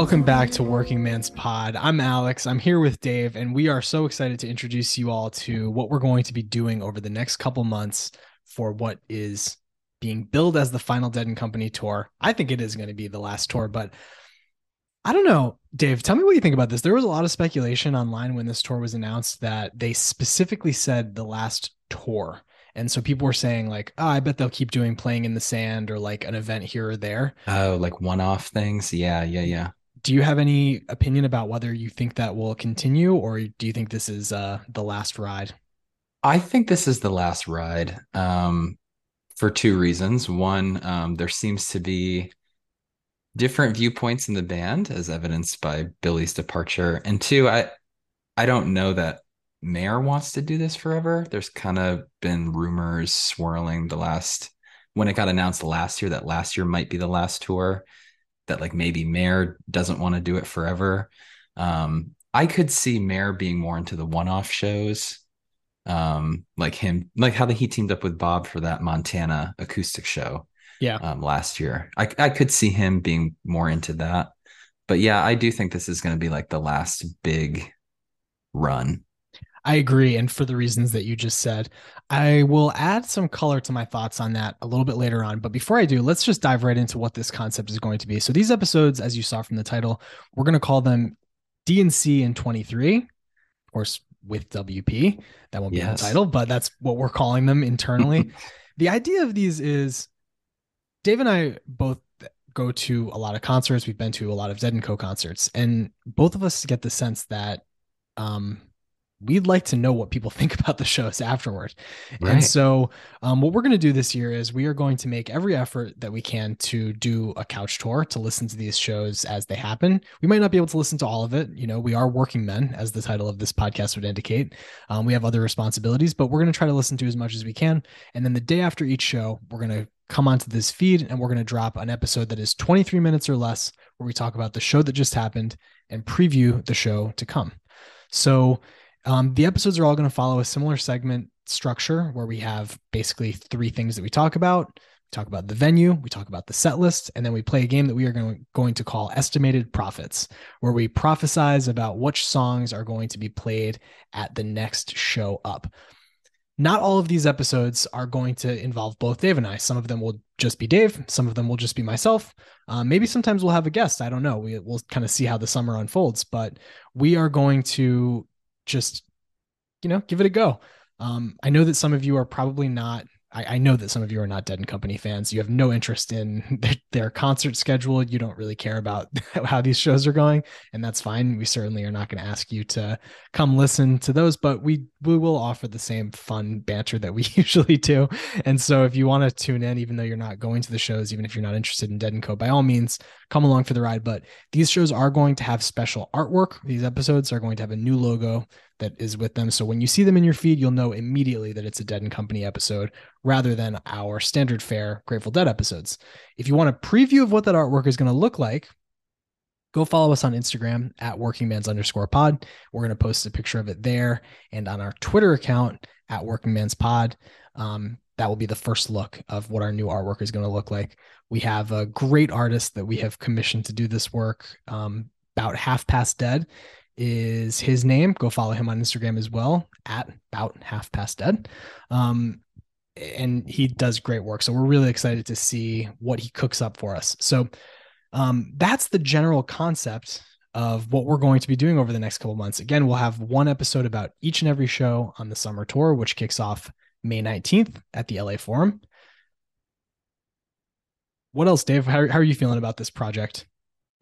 Welcome back to Working Man's Pod. I'm Alex. I'm here with Dave, and we are so excited to introduce you all to what we're going to be doing over the next couple months for what is being billed as the final Dead and Company tour. I think it is going to be the last tour, but I don't know. Dave, tell me what you think about this. There was a lot of speculation online when this tour was announced that they specifically said the last tour. And so people were saying like, oh, I bet they'll keep doing playing in the sand or like an event here or there. Oh, like one-off things. Yeah, yeah, yeah. Do you have any opinion about whether you think that will continue or do you think this is uh the last ride? I think this is the last ride. Um for two reasons. One, um, there seems to be different viewpoints in the band as evidenced by Billy's departure. And two, I I don't know that Mayer wants to do this forever. There's kind of been rumors swirling the last when it got announced last year that last year might be the last tour, that like maybe Mayer doesn't want to do it forever. Um, I could see Mayer being more into the one-off shows. Um, like him, like how the, he teamed up with Bob for that Montana acoustic show. Yeah. Um, last year. I I could see him being more into that. But yeah, I do think this is going to be like the last big run I agree. And for the reasons that you just said, I will add some color to my thoughts on that a little bit later on. But before I do, let's just dive right into what this concept is going to be. So these episodes, as you saw from the title, we're going to call them DNC in 23, of course, with WP. That won't be yes. the title, but that's what we're calling them internally. the idea of these is Dave and I both go to a lot of concerts. We've been to a lot of Dead and Co concerts, and both of us get the sense that um, we'd like to know what people think about the shows afterward. Right. And so, um, what we're going to do this year is we are going to make every effort that we can to do a couch tour to listen to these shows as they happen. We might not be able to listen to all of it. You know, we are working men, as the title of this podcast would indicate. Um, we have other responsibilities, but we're going to try to listen to as much as we can. And then the day after each show, we're going to come onto this feed and we're going to drop an episode that is 23 minutes or less where we talk about the show that just happened and preview the show to come. So, um, the episodes are all going to follow a similar segment structure where we have basically three things that we talk about. We talk about the venue, we talk about the set list, and then we play a game that we are going, going to call Estimated Prophets, where we prophesize about which songs are going to be played at the next show up. Not all of these episodes are going to involve both Dave and I. Some of them will just be Dave. Some of them will just be myself. Uh, maybe sometimes we'll have a guest. I don't know. We, we'll kind of see how the summer unfolds, but we are going to just you know give it a go. Um, i know that some of you are probably not I, I, know that some of you are not Dead and Company fans. You have no interest in their, their concert schedule. You don't really care about how these shows are going, and that's fine. We certainly are not going to ask you to come listen to those, but we we will offer the same fun banter that we usually do. And so, if you want to tune in, even though you're not going to the shows, even if you're not interested in Dead and Co, by all means, come along for the ride. But these shows are going to have special artwork. These episodes are going to have a new logo that is with them. So when you see them in your feed, you'll know immediately that it's a Dead and Company episode rather than our standard fare Grateful Dead episodes. If you want a preview of what that artwork is going to look like, go follow us on Instagram at workingmans underscore pod. We're going to post a picture of it there and on our Twitter account at workingmans pod. Um, that will be the first look of what our new artwork is going to look like. We have a great artist that we have commissioned to do this work, um, about half past dead is his name. Go follow him on Instagram as well at about half past dead. Um, and he does great work. So we're really excited to see what he cooks up for us. So um, that's the general concept of what we're going to be doing over the next couple months. Again, we'll have one episode about each and every show on the summer tour, which kicks off May 19th at the LA Forum. What else, Dave? How, how are you feeling about this project?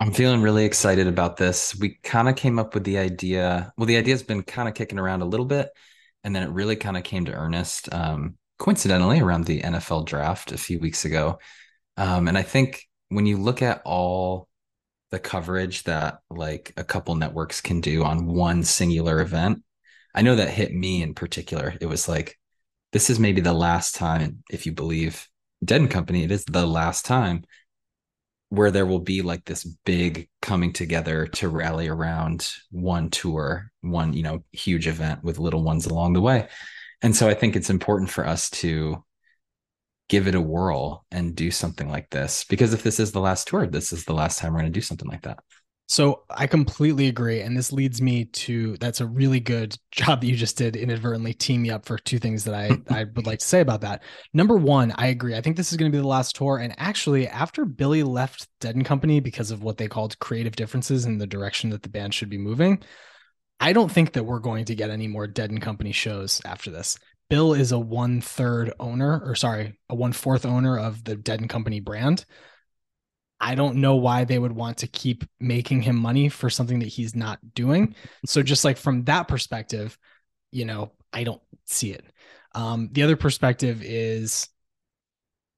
I'm feeling really excited about this. We kind of came up with the idea. Well, the idea has been kind of kicking around a little bit, and then it really kind of came to earnest, um, coincidentally, around the NFL draft a few weeks ago. Um, and I think when you look at all the coverage that like a couple networks can do on one singular event, I know that hit me in particular. It was like, this is maybe the last time, if you believe Dead and Company, it is the last time where there will be like this big coming together to rally around one tour, one, you know, huge event with little ones along the way. And so I think it's important for us to give it a whirl and do something like this because if this is the last tour, this is the last time we're going to do something like that. So I completely agree. And this leads me to that's a really good job that you just did inadvertently team me up for two things that I, I would like to say about that. Number one, I agree. I think this is going to be the last tour. And actually, after Billy left Dead and Company because of what they called creative differences in the direction that the band should be moving, I don't think that we're going to get any more Dead and Company shows after this. Bill is a one third owner, or sorry, a one fourth owner of the Dead and Company brand. I don't know why they would want to keep making him money for something that he's not doing. So just like from that perspective, you know, I don't see it. Um, the other perspective is,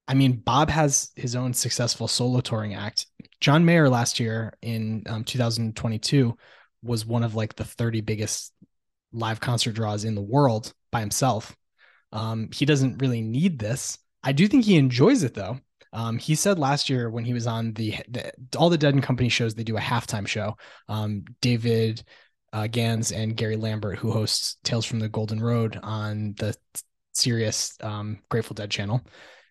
I mean, Bob has his own successful solo touring act. John Mayer last year in um, 2022 was one of like the 30 biggest live concert draws in the world by himself. Um, he doesn't really need this. I do think he enjoys it though. Um, he said last year when he was on the, the, all the Dead and Company shows, they do a halftime show. Um, David uh, Gans and Gary Lambert, who hosts Tales from the Golden Road on the Sirius um, Grateful Dead channel,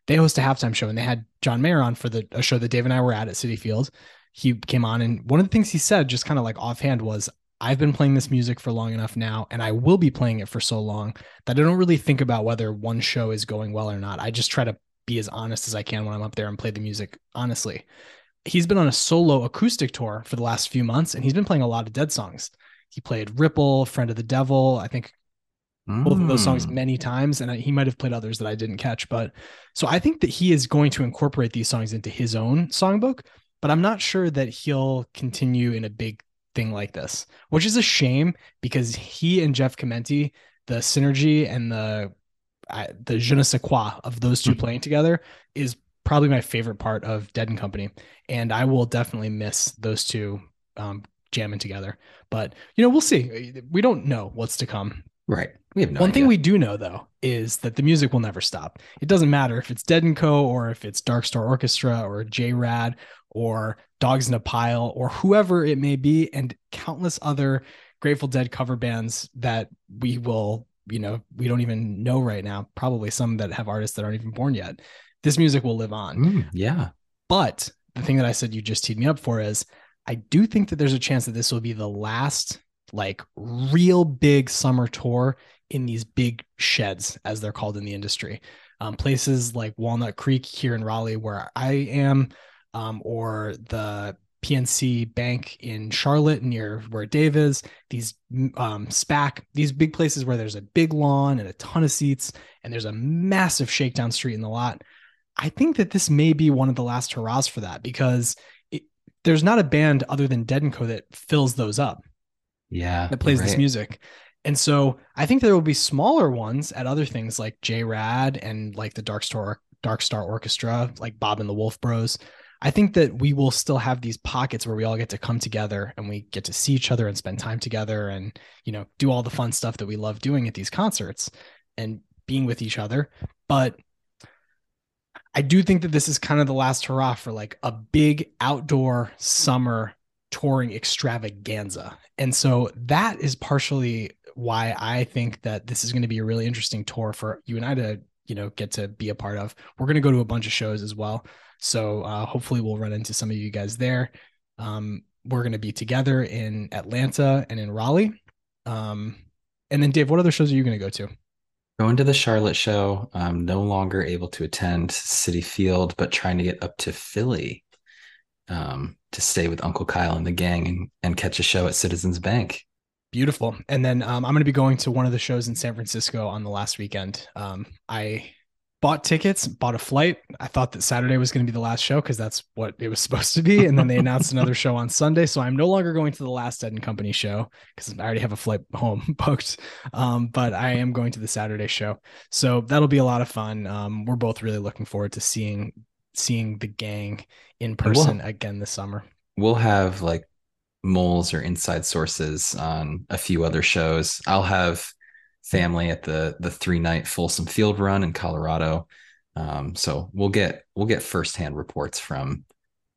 they host a halftime show, and they had John Mayer on for the a show that Dave and I were at at Citi Field. He came on, and one of the things he said, just kind of like offhand, was, "I've been playing this music for long enough now, and I will be playing it for so long that I don't really think about whether one show is going well or not. I just try to be as honest as I can when I'm up there and play the music honestly. He's been on a solo acoustic tour for the last few months and he's been playing a lot of dead songs. He played Ripple, Friend of the Devil, I think mm. both of those songs mm. many times and he might have played others that I didn't catch, but so I think that he is going to incorporate these songs into his own songbook, but I'm not sure that he'll continue in a big thing like this, which is a shame because he and Jeff Chimenti, the synergy and the I, the je ne sais quoi of those 2 mm-hmm. playing together is probably my favorite part of Dead and Company, and I will definitely miss those two um, jamming together. But you know, we'll see. We don't know what's to come. Right. We have no One idea. thing we do know though is that the music will never stop. It doesn't matter if it's Dead and Co. or if it's Dark Star Orchestra or JRAD or Dogs in a Pile or whoever it may be, and countless other Grateful Dead cover bands that we will you know we don't even know right now probably some that have artists that aren't even born yet. This music will live on. Mm, yeah. But the thing that i said you just teed me up for is i do think that there's a chance that this will be the last like real big summer tour in these big sheds as they're called in the industry. Um, places like walnut creek here in raleigh where i am um, or the PNC Bank in Charlotte near where Dave is, these um, SPAC, these big places where there's a big lawn and a ton of seats, and there's a massive shakedown street in the lot. I think that this may be one of the last hurrahs for that because it, there's not a band other than Dead and Co that fills those up. Yeah, that plays right. this music. And so I think there will be smaller ones at other things like JRAD and like the Dark Star Dark Star Orchestra, like Bob and the Wolf Bros. I think that we will still have these pockets where we all get to come together and we get to see each other and spend time together and, you know, do all the fun stuff that we love doing at these concerts and being with each other. But I do think that this is kind of the last hurrah for like a big outdoor summer touring extravaganza. And so that is partially why I think that this is going to be a really interesting tour for you and I to, you know, get to be a part of. We're going to go to a bunch of shows as well. So uh, hopefully we'll run into some of you guys there. Um, we're going to be together in Atlanta and in Raleigh. Um, and then Dave, what other shows are you going to go to? Going to the Charlotte show. I'm no longer able to attend Citi Field, but trying to get up to Philly um, to stay with Uncle Kyle and the gang and, and catch a show at Citizens Bank. Beautiful. And then um, I'm going to be going to one of the shows in San Francisco on the last weekend. Um, I bought tickets, bought a flight. I thought that Saturday was going to be the last show because that's what it was supposed to be. And then they announced another show on Sunday. So I'm no longer going to the last Dead and Company show because I already have a flight home booked. Um, but I am going to the Saturday show. So that'll be a lot of fun. Um, we're both really looking forward to seeing seeing the gang in person we'll, again this summer. We'll have like moles or inside sources on a few other shows. I'll have family at the the three night Folsom Field run in Colorado. Um, so we'll get we'll get firsthand reports from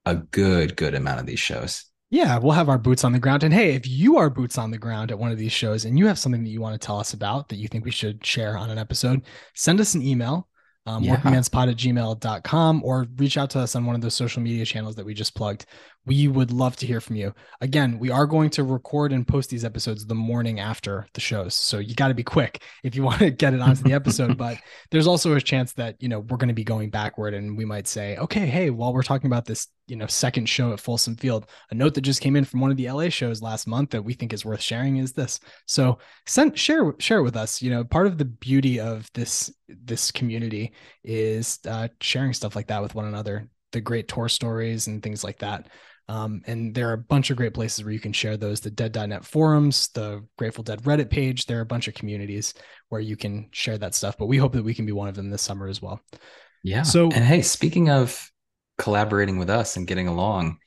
a good good amount of these shows. Yeah, we'll have our boots on the ground. And hey, if you are boots on the ground at one of these shows and you have something that you want to tell us about that you think we should share on an episode, send us an email. um, Yeah. workingmanspod at gmail.com or reach out to us on one of those social media channels that we just plugged. We would love to hear from you. Again, we are going to record and post these episodes the morning after the shows. So you got to be quick if you want to get it onto the episode. but there's also a chance that, you know, we're going to be going backward and we might say, okay, hey, while we're talking about this, you know, second show at Folsom Field, a note that just came in from one of the LA shows last month that we think is worth sharing is this. So send share share it with us. You know, part of the beauty of this this community is uh, sharing stuff like that with one another, the great tour stories and things like that. Um, and there are a bunch of great places where you can share those the dead.net forums, the Grateful Dead Reddit page. There are a bunch of communities where you can share that stuff, but we hope that we can be one of them this summer as well. Yeah. So- and hey, speaking of collaborating with us and getting along,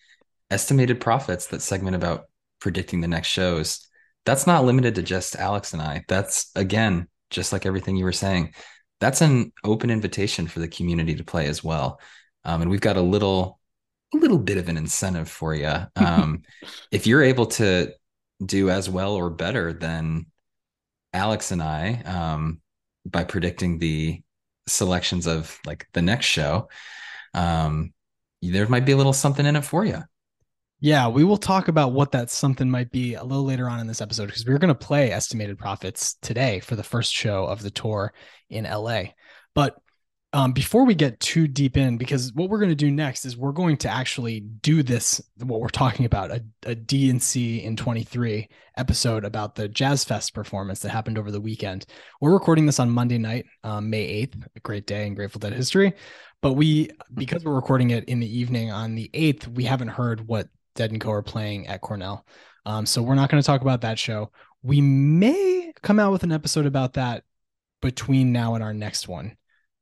estimated prophets, that segment about predicting the next shows, that's not limited to just Alex and I. That's again, just like everything you were saying, that's an open invitation for the community to play as well. Um, and we've got a little, little bit of an incentive for you. Um, if you're able to do as well or better than Alex and I um, by predicting the selections of like the next show, um, there might be a little something in it for you. Yeah, we will talk about what that something might be a little later on in this episode because we're going to play estimated prophets today for the first show of the tour in LA. But um, before we get too deep in, because what we're going to do next is we're going to actually do this, what we're talking about, a, a DNC in 23 episode about the Jazz Fest performance that happened over the weekend. We're recording this on Monday night, um, May 8th, a great day in Grateful Dead history. But we, because we're recording it in the evening on the 8th, we haven't heard what Dead and Co are playing at Cornell. Um, so we're not going to talk about that show. We may come out with an episode about that between now and our next one.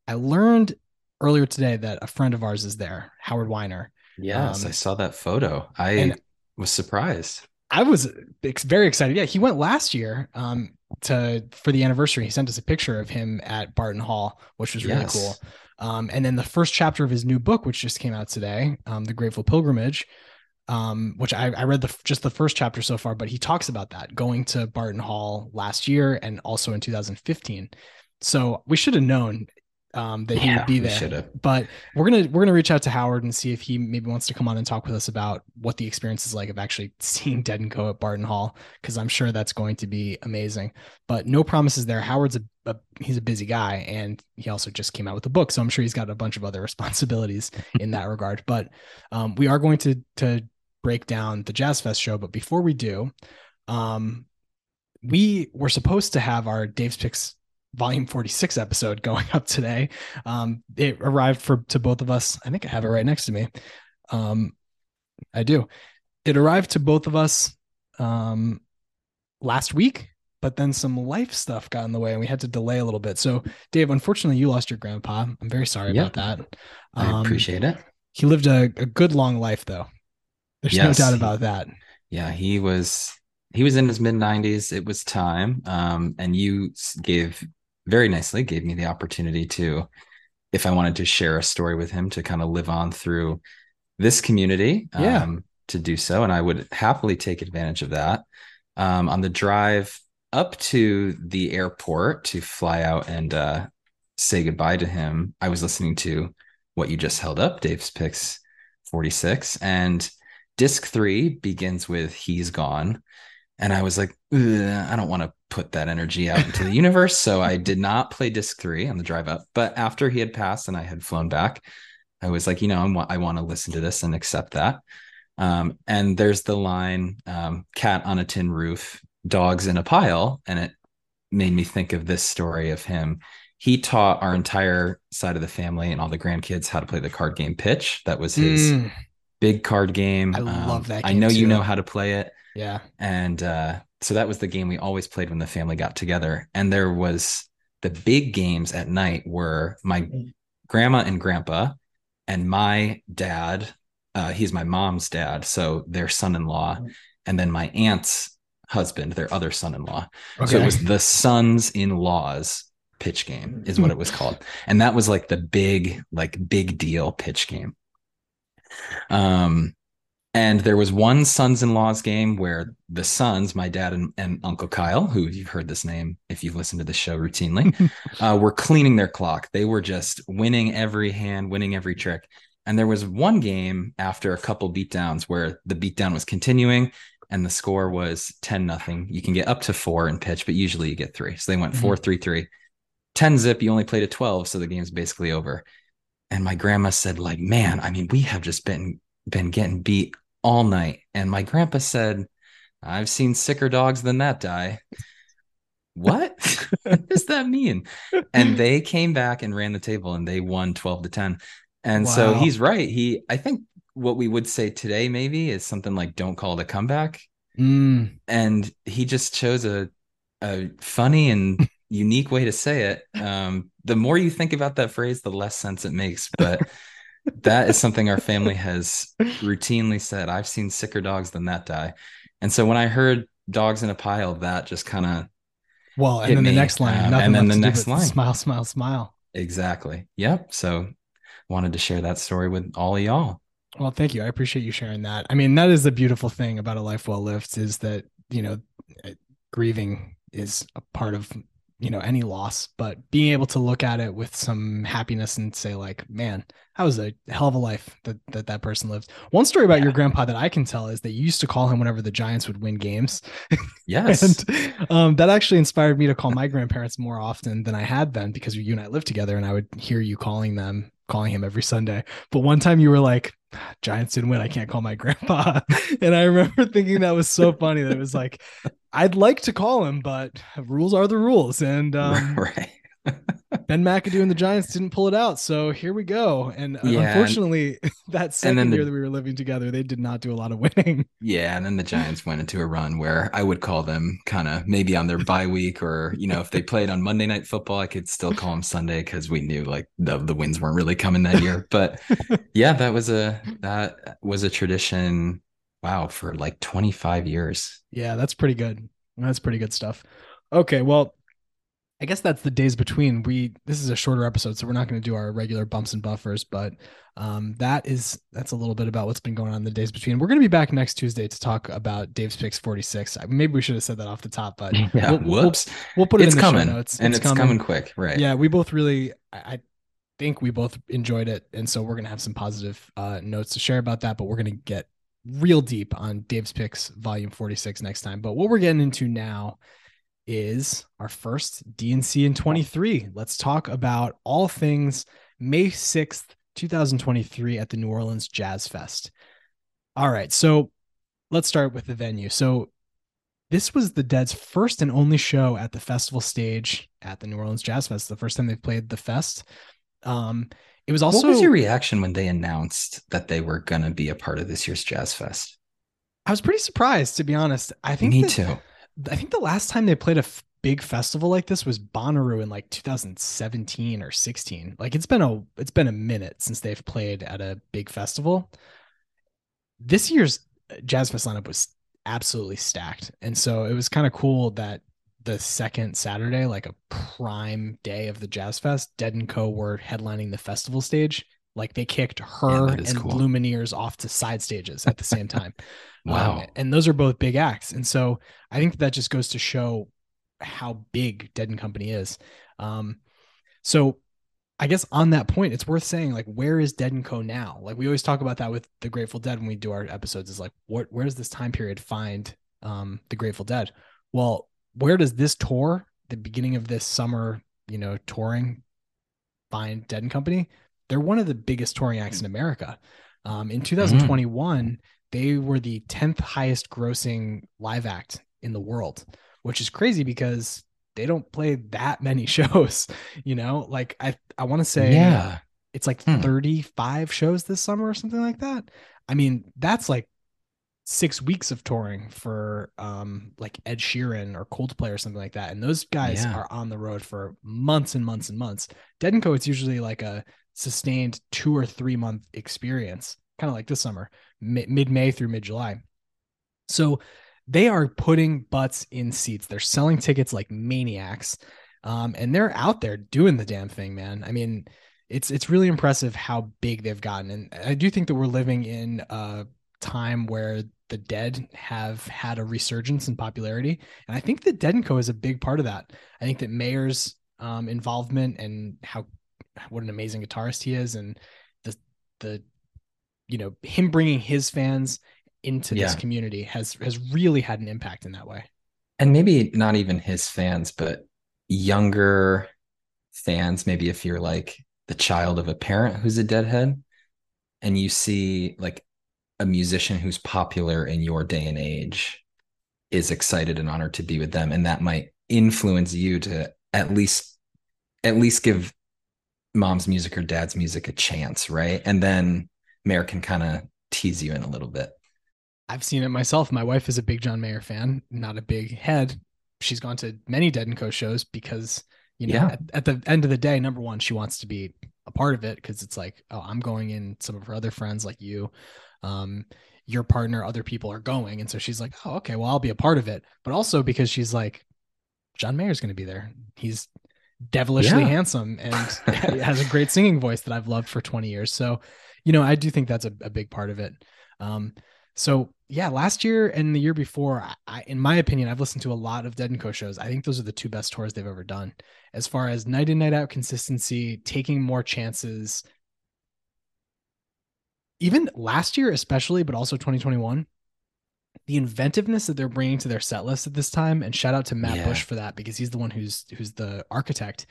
I learned earlier today that a friend of ours is there, Howard Weiner. Yes, Um, I saw that photo. I was surprised. I was very excited. Yeah, he went last year um, to for the anniversary. He sent us a picture of him at Barton Hall, which was really Yes. cool. Um, and then the first chapter of his new book, which just came out today, um, The Grateful Pilgrimage, um, which I, I read the just the first chapter so far, but he talks about that going to Barton Hall last year and also in 2015. So we should have known um, that he Yeah, would be there have. but we're gonna we're gonna reach out to Howard and see if he maybe wants to come on and talk with us about what the experience is like of actually seeing Dead and Co at Barton Hall because I'm sure that's going to be amazing. But no promises there. Howard's a, a he's a busy guy and he also just came out with a book, so I'm sure he's got a bunch of other responsibilities in that regard. But um, we are going to to break down the Jazz Fest show. But before we do, um, we were supposed to have our Dave's Picks volume 46 episode going up today. Um, it arrived for to both of us. I think I have it right next to me. Um, I do. It arrived to both of us um, last week, but then some life stuff got in the way and we had to delay a little bit. So, Dave, unfortunately, you lost your grandpa. I'm very sorry Yeah. about that. I Um, appreciate it. He lived a, a good long life, though. There's Yes, no doubt about that. Yeah, he was he was in his mid 90s. It was time. Um, and you gave very nicely gave me the opportunity to, if I wanted to share a story with him, to kind of live on through this community. Yeah. Um, to do so, and I would happily take advantage of that. Um, on the drive up to the airport to fly out and uh, say goodbye to him, I was listening to what you just held up, Dave's Picks 46, and disc three begins with He's Gone. And I was like, I don't want to put that energy out into the universe. So I did not play disc three on the drive up. But after he had passed and I had flown back, I was like, you know, I'm, I want to listen to this and accept that. Um, and there's the line, um, cat on a tin roof, dogs in a pile. And it made me think of this story of him. He taught our entire side of the family and all the grandkids how to play the card game pitch. That was his Mm, big card game. I love that I know you know how to play it. Yeah. And uh, so that was the game we always played when the family got together. And there was the big games at night were my grandma and grandpa and my dad. Uh, he's my mom's dad, so their son-in-law, and then my aunt's husband, their other son-in-law. So it was the sons-in-laws pitch game is what it was called. And that was like the big, like big deal pitch game. Um And there was one sons-in-laws game where the sons, my dad and, and Uncle Kyle, who you've heard this name if you've listened to the show routinely, uh, were cleaning their clock. They were just winning every hand, winning every trick. And there was one game after a couple beatdowns where the beatdown was continuing and the score was 10 nothing. You can get up to four in pitch, but usually you get three. So they went mm-hmm. four, three, three. 10 zip, you only played a 12, so the game's basically over. And my grandma said, like, man, I mean, we have just been been getting beat all night. And my grandpa said, I've seen sicker dogs than that die. What? what does that mean? And they came back and ran the table and they won 12 to 10. And wow. so he's right. He, I think what we would say today maybe is something like don't call it a comeback. Mm. And he just chose a, a funny and unique way to say it. Um, the more you think about that phrase, the less sense it makes. But that is something our family has routinely said. I've seen sicker dogs than that die. And so when I heard dogs in a pile, that just kind of well, and then me. the next line, um, and then the next line, smile, smile, smile. Exactly. Yep. So wanted to share that story with all of y'all. Well, thank you. I appreciate you sharing that. I mean, that is the beautiful thing about a life well lived is that, you know, grieving is a part of you know any loss but being able to look at it with some happiness and say like man that was a hell of a life that that, that person lived one story about yeah. your grandpa that i can tell is that you used to call him whenever the giants would win games yes and um, that actually inspired me to call my grandparents more often than i had been because you and i lived together and i would hear you calling them calling him every sunday but one time you were like Giants didn't win. I can't call my grandpa. and I remember thinking that was so funny that it was like, I'd like to call him, but rules are the rules. And um, right. Ben McAdoo and the Giants didn't pull it out. So here we go. And uh, yeah, unfortunately, and, that second year the, that we were living together, they did not do a lot of winning. Yeah. And then the Giants went into a run where I would call them kind of maybe on their bye week or, you know, if they played on Monday night football, I could still call them Sunday because we knew like the, the wins weren't really coming that year. But yeah, that was a, that was a tradition. Wow. For like 25 years. Yeah. That's pretty good. That's pretty good stuff. Okay. Well, I guess that's the days between. We this is a shorter episode, so we're not going to do our regular bumps and buffers, but um, that is that's a little bit about what's been going on in the days between. We're going to be back next Tuesday to talk about Dave's picks 46. Maybe we should have said that off the top, but yeah, we'll, whoops, we'll, we'll put it it's in the coming, show notes. and it's, it's coming. coming. quick, right? Yeah, we both really, I, I think we both enjoyed it, and so we're going to have some positive uh, notes to share about that. But we're going to get real deep on Dave's picks volume 46 next time. But what we're getting into now is our first DNC in 23. Let's talk about all things May 6th, 2023 at the New Orleans Jazz Fest. All right, so let's start with the venue. So this was the Dead's first and only show at the festival stage at the New Orleans Jazz Fest. The first time they played the fest. Um, it was also. What was your reaction when they announced that they were going to be a part of this year's Jazz Fest? I was pretty surprised, to be honest. I think me that, too. I think the last time they played a f- big festival like this was Bonnaroo in like 2017 or 16. Like it's been a it's been a minute since they've played at a big festival. This year's uh, Jazz Fest lineup was absolutely stacked, and so it was kind of cool that the second Saturday, like a prime day of the Jazz Fest, Dead and Co were headlining the festival stage. Like they kicked her yeah, and cool. Lumineers off to side stages at the same time. wow. Um, and those are both big acts. And so I think that just goes to show how big Dead and Company is. Um, so I guess on that point, it's worth saying like, where is Dead and Co now? Like we always talk about that with the Grateful Dead when we do our episodes. Is like, what where does this time period find um, the Grateful Dead? Well, where does this tour, the beginning of this summer, you know, touring, find Dead and Company? They're one of the biggest touring acts in America. Um, in 2021, mm-hmm. they were the 10th highest grossing live act in the world, which is crazy because they don't play that many shows. You know, like I I want to say yeah, it's like hmm. 35 shows this summer or something like that. I mean, that's like six weeks of touring for um like Ed Sheeran or Coldplay or something like that. And those guys yeah. are on the road for months and months and months. Dead and Co, it's usually like a sustained two or three month experience, kind of like this summer, mid May through mid July. So they are putting butts in seats. They're selling tickets like maniacs. Um, and they're out there doing the damn thing, man. I mean, it's it's really impressive how big they've gotten. And I do think that we're living in a time where the Dead have had a resurgence in popularity, and I think that Dead and Co is a big part of that. I think that Mayer's um, involvement and how what an amazing guitarist he is, and the the you know him bringing his fans into yeah. this community has has really had an impact in that way. And maybe not even his fans, but younger fans. Maybe if you're like the child of a parent who's a deadhead, and you see like a musician who's popular in your day and age is excited and honored to be with them and that might influence you to at least at least give mom's music or dad's music a chance right? And then mayer can kind of tease you in a little bit. I've seen it myself. My wife is a big john mayer fan not a big head. She's gone to many dead and co shows because you know yeah. at, at the end of the day number one she wants to be a part of it because it's like oh i'm going in some of her other friends like you um, your partner, other people are going. And so she's like, oh, okay, well, I'll be a part of it. But also because she's like, John Mayer's going to be there. He's devilishly yeah. handsome and has a great singing voice that I've loved for 20 years. So, you know, I do think that's a, a big part of it. Um, so yeah, last year and the year before, I, in my opinion, I've listened to a lot of Dead and Co shows. I think those are the two best tours they've ever done. As far as night in, night out consistency, taking more chances, even last year, especially, but also 2021, the inventiveness that they're bringing to their set list at this time, and shout out to Matt yeah. Bush for that because he's the one who's who's the architect.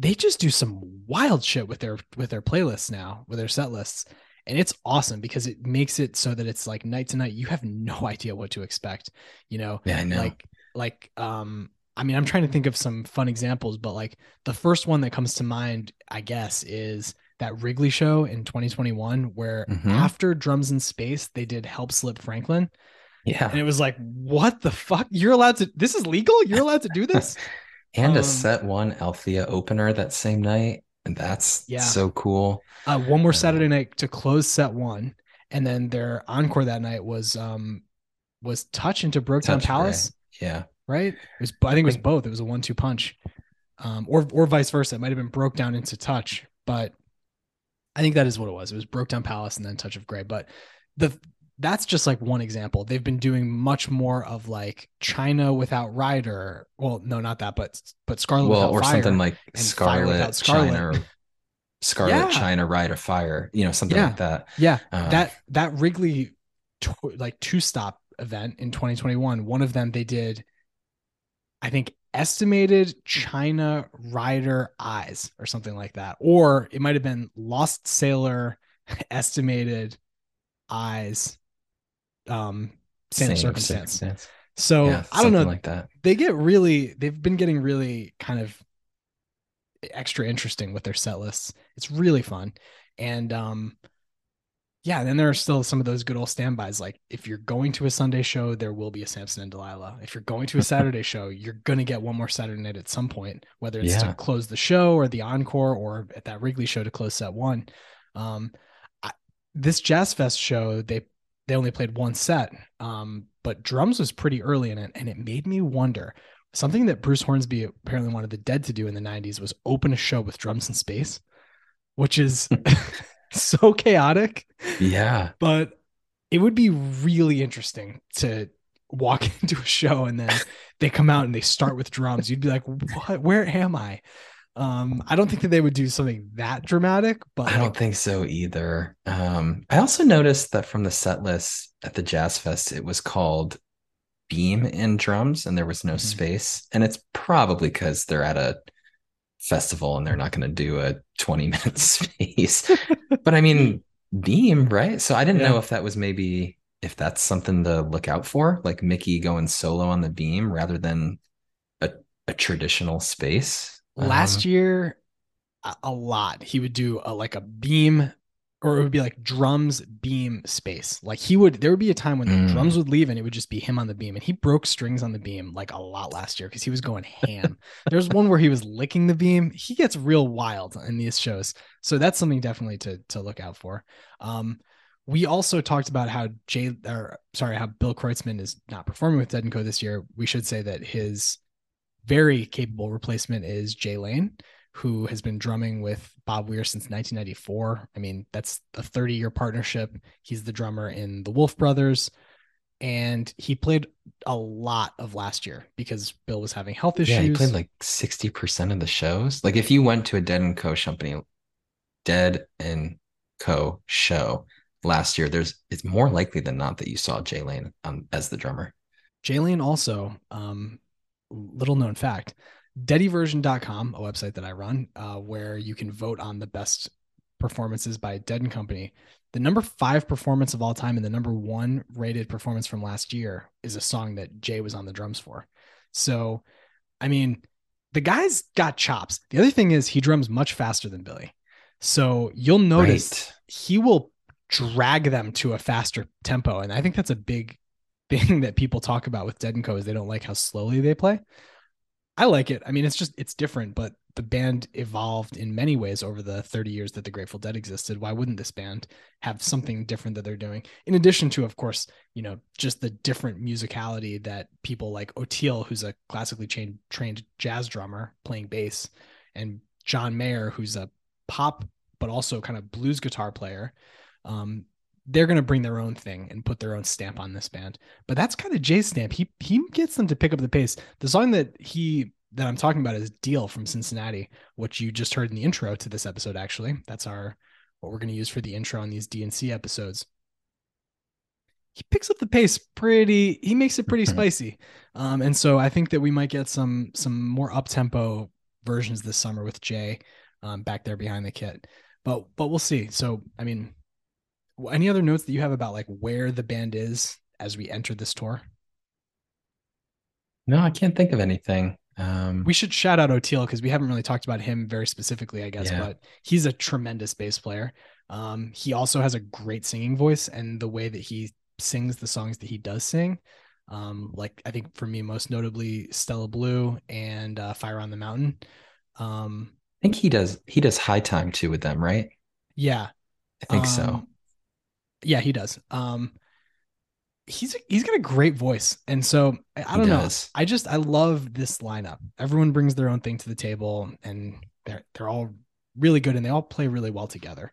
They just do some wild shit with their with their playlists now, with their set lists. And it's awesome because it makes it so that it's like night to night. You have no idea what to expect. You know, yeah, I know. like like um I mean, I'm trying to think of some fun examples, but like the first one that comes to mind, I guess, is that Wrigley show in 2021 where mm-hmm. after Drums in Space they did Help Slip Franklin. Yeah. And it was like, what the fuck? You're allowed to this is legal? You're allowed to do this? and um, a set one Althea opener that same night. And that's yeah. so cool. Uh, one more Saturday night to close set one. And then their encore that night was um was touch into Broke Down Palace. Yeah. Right? It was I think it was both. It was a one-two punch. Um, or or vice versa. It might have been broke down into touch, but I think that is what it was. It was Broke Down Palace and then Touch of Grey. But the that's just like one example. They've been doing much more of like China without Rider. Well, no, not that, but but Scarlet well, or something like Scarlet, Scarlet. China, or Scarlet yeah. China Rider Fire. You know, something yeah. like that. Yeah, uh, that that Wrigley like two stop event in 2021. One of them they did, I think estimated China rider eyes or something like that. Or it might have been lost sailor estimated eyes um same, same circumstance. circumstance. So yeah, I don't know like that. They get really they've been getting really kind of extra interesting with their set lists. It's really fun. And um yeah, then there are still some of those good old standbys. Like if you're going to a Sunday show, there will be a Samson and Delilah. If you're going to a Saturday show, you're gonna get one more Saturday night at some point, whether it's yeah. to close the show or the encore or at that Wrigley show to close set one. Um, I, this Jazz Fest show, they they only played one set, um, but drums was pretty early in it, and it made me wonder. Something that Bruce Hornsby apparently wanted the Dead to do in the '90s was open a show with drums in space, which is so chaotic. Yeah. But it would be really interesting to walk into a show and then they come out and they start with drums. You'd be like, what? Where am I? Um, I don't think that they would do something that dramatic, but I don't think so either. Um, I also noticed that from the set list at the Jazz Fest, it was called Beam in drums and there was no mm-hmm. space. And it's probably because they're at a festival and they're not going to do a 20 minute space. but I mean, Beam, right? So I didn't yeah. know if that was maybe if that's something to look out for, like Mickey going solo on the beam rather than a, a traditional space. Last um, year, a lot. He would do a, like a beam or it would be like drums beam space. Like he would there would be a time when mm. the drums would leave and it would just be him on the beam. And he broke strings on the beam like a lot last year because he was going ham. There's one where he was licking the beam. He gets real wild in these shows. So that's something definitely to to look out for. Um we also talked about how jay or sorry how bill kreutzmann is not performing with dead and co this year. We should say that his very capable replacement is jay lane who has been drumming with Bob Weir since 1994. I mean, that's a 30 year partnership. He's the drummer in the Wolf Brothers. And he played a lot of last year because Bill was having health issues. Yeah, he played like 60% of the shows. Like if you went to a Dead and Co company, Dead and Co show last year, there's it's more likely than not that you saw Jay Lane um, as the drummer. Jay Lane also, um, little known fact, deadyversion.com, a website that I run, uh, where you can vote on the best performances by Dead and Company. The number five performance of all time and the number one rated performance from last year is a song that Jay was on the drums for. So, I mean, the guy's got chops. The other thing is he drums much faster than Billy. So you'll notice right. he will drag them to a faster tempo. And I think that's a big thing that people talk about with Dead and Co is they don't like how slowly they play. I like it. I mean, it's just it's different, but the band evolved in many ways over the 30 years that the Grateful Dead existed. Why wouldn't this band have something different that they're doing? In addition to, of course, you know, just the different musicality that people like Oteil, who's a classically trained trained jazz drummer playing bass, and John Mayer, who's a pop but also kind of blues guitar player. Um, they're going to bring their own thing and put their own stamp on this band. But that's kind of Jay's stamp. He he gets them to pick up the pace. The song that he that I'm talking about is Deal from Cincinnati, which you just heard in the intro to this episode actually. That's our what we're going to use for the intro on these DNC episodes. He picks up the pace pretty he makes it pretty mm-hmm. spicy. Um, and so I think that we might get some some more up tempo versions this summer with Jay um, back there behind the kit. But but we'll see. So I mean any other notes that you have about like where the band is as we enter this tour? No, I can't think of anything. Um, we should shout out Oteil because we haven't really talked about him very specifically, I guess, yeah. but he's a tremendous bass player. Um, he also has a great singing voice, and the way that he sings the songs that he does sing, um, like I think for me, most notably Stella Blue and uh, Fire on the Mountain. Um, I think he does. He does High Time too with them, right? Yeah, I think so. Yeah, he does. Um, he's he's got a great voice, and so I, I don't know. I just I love this lineup. Everyone brings their own thing to the table, and they're they're all really good, and they all play really well together.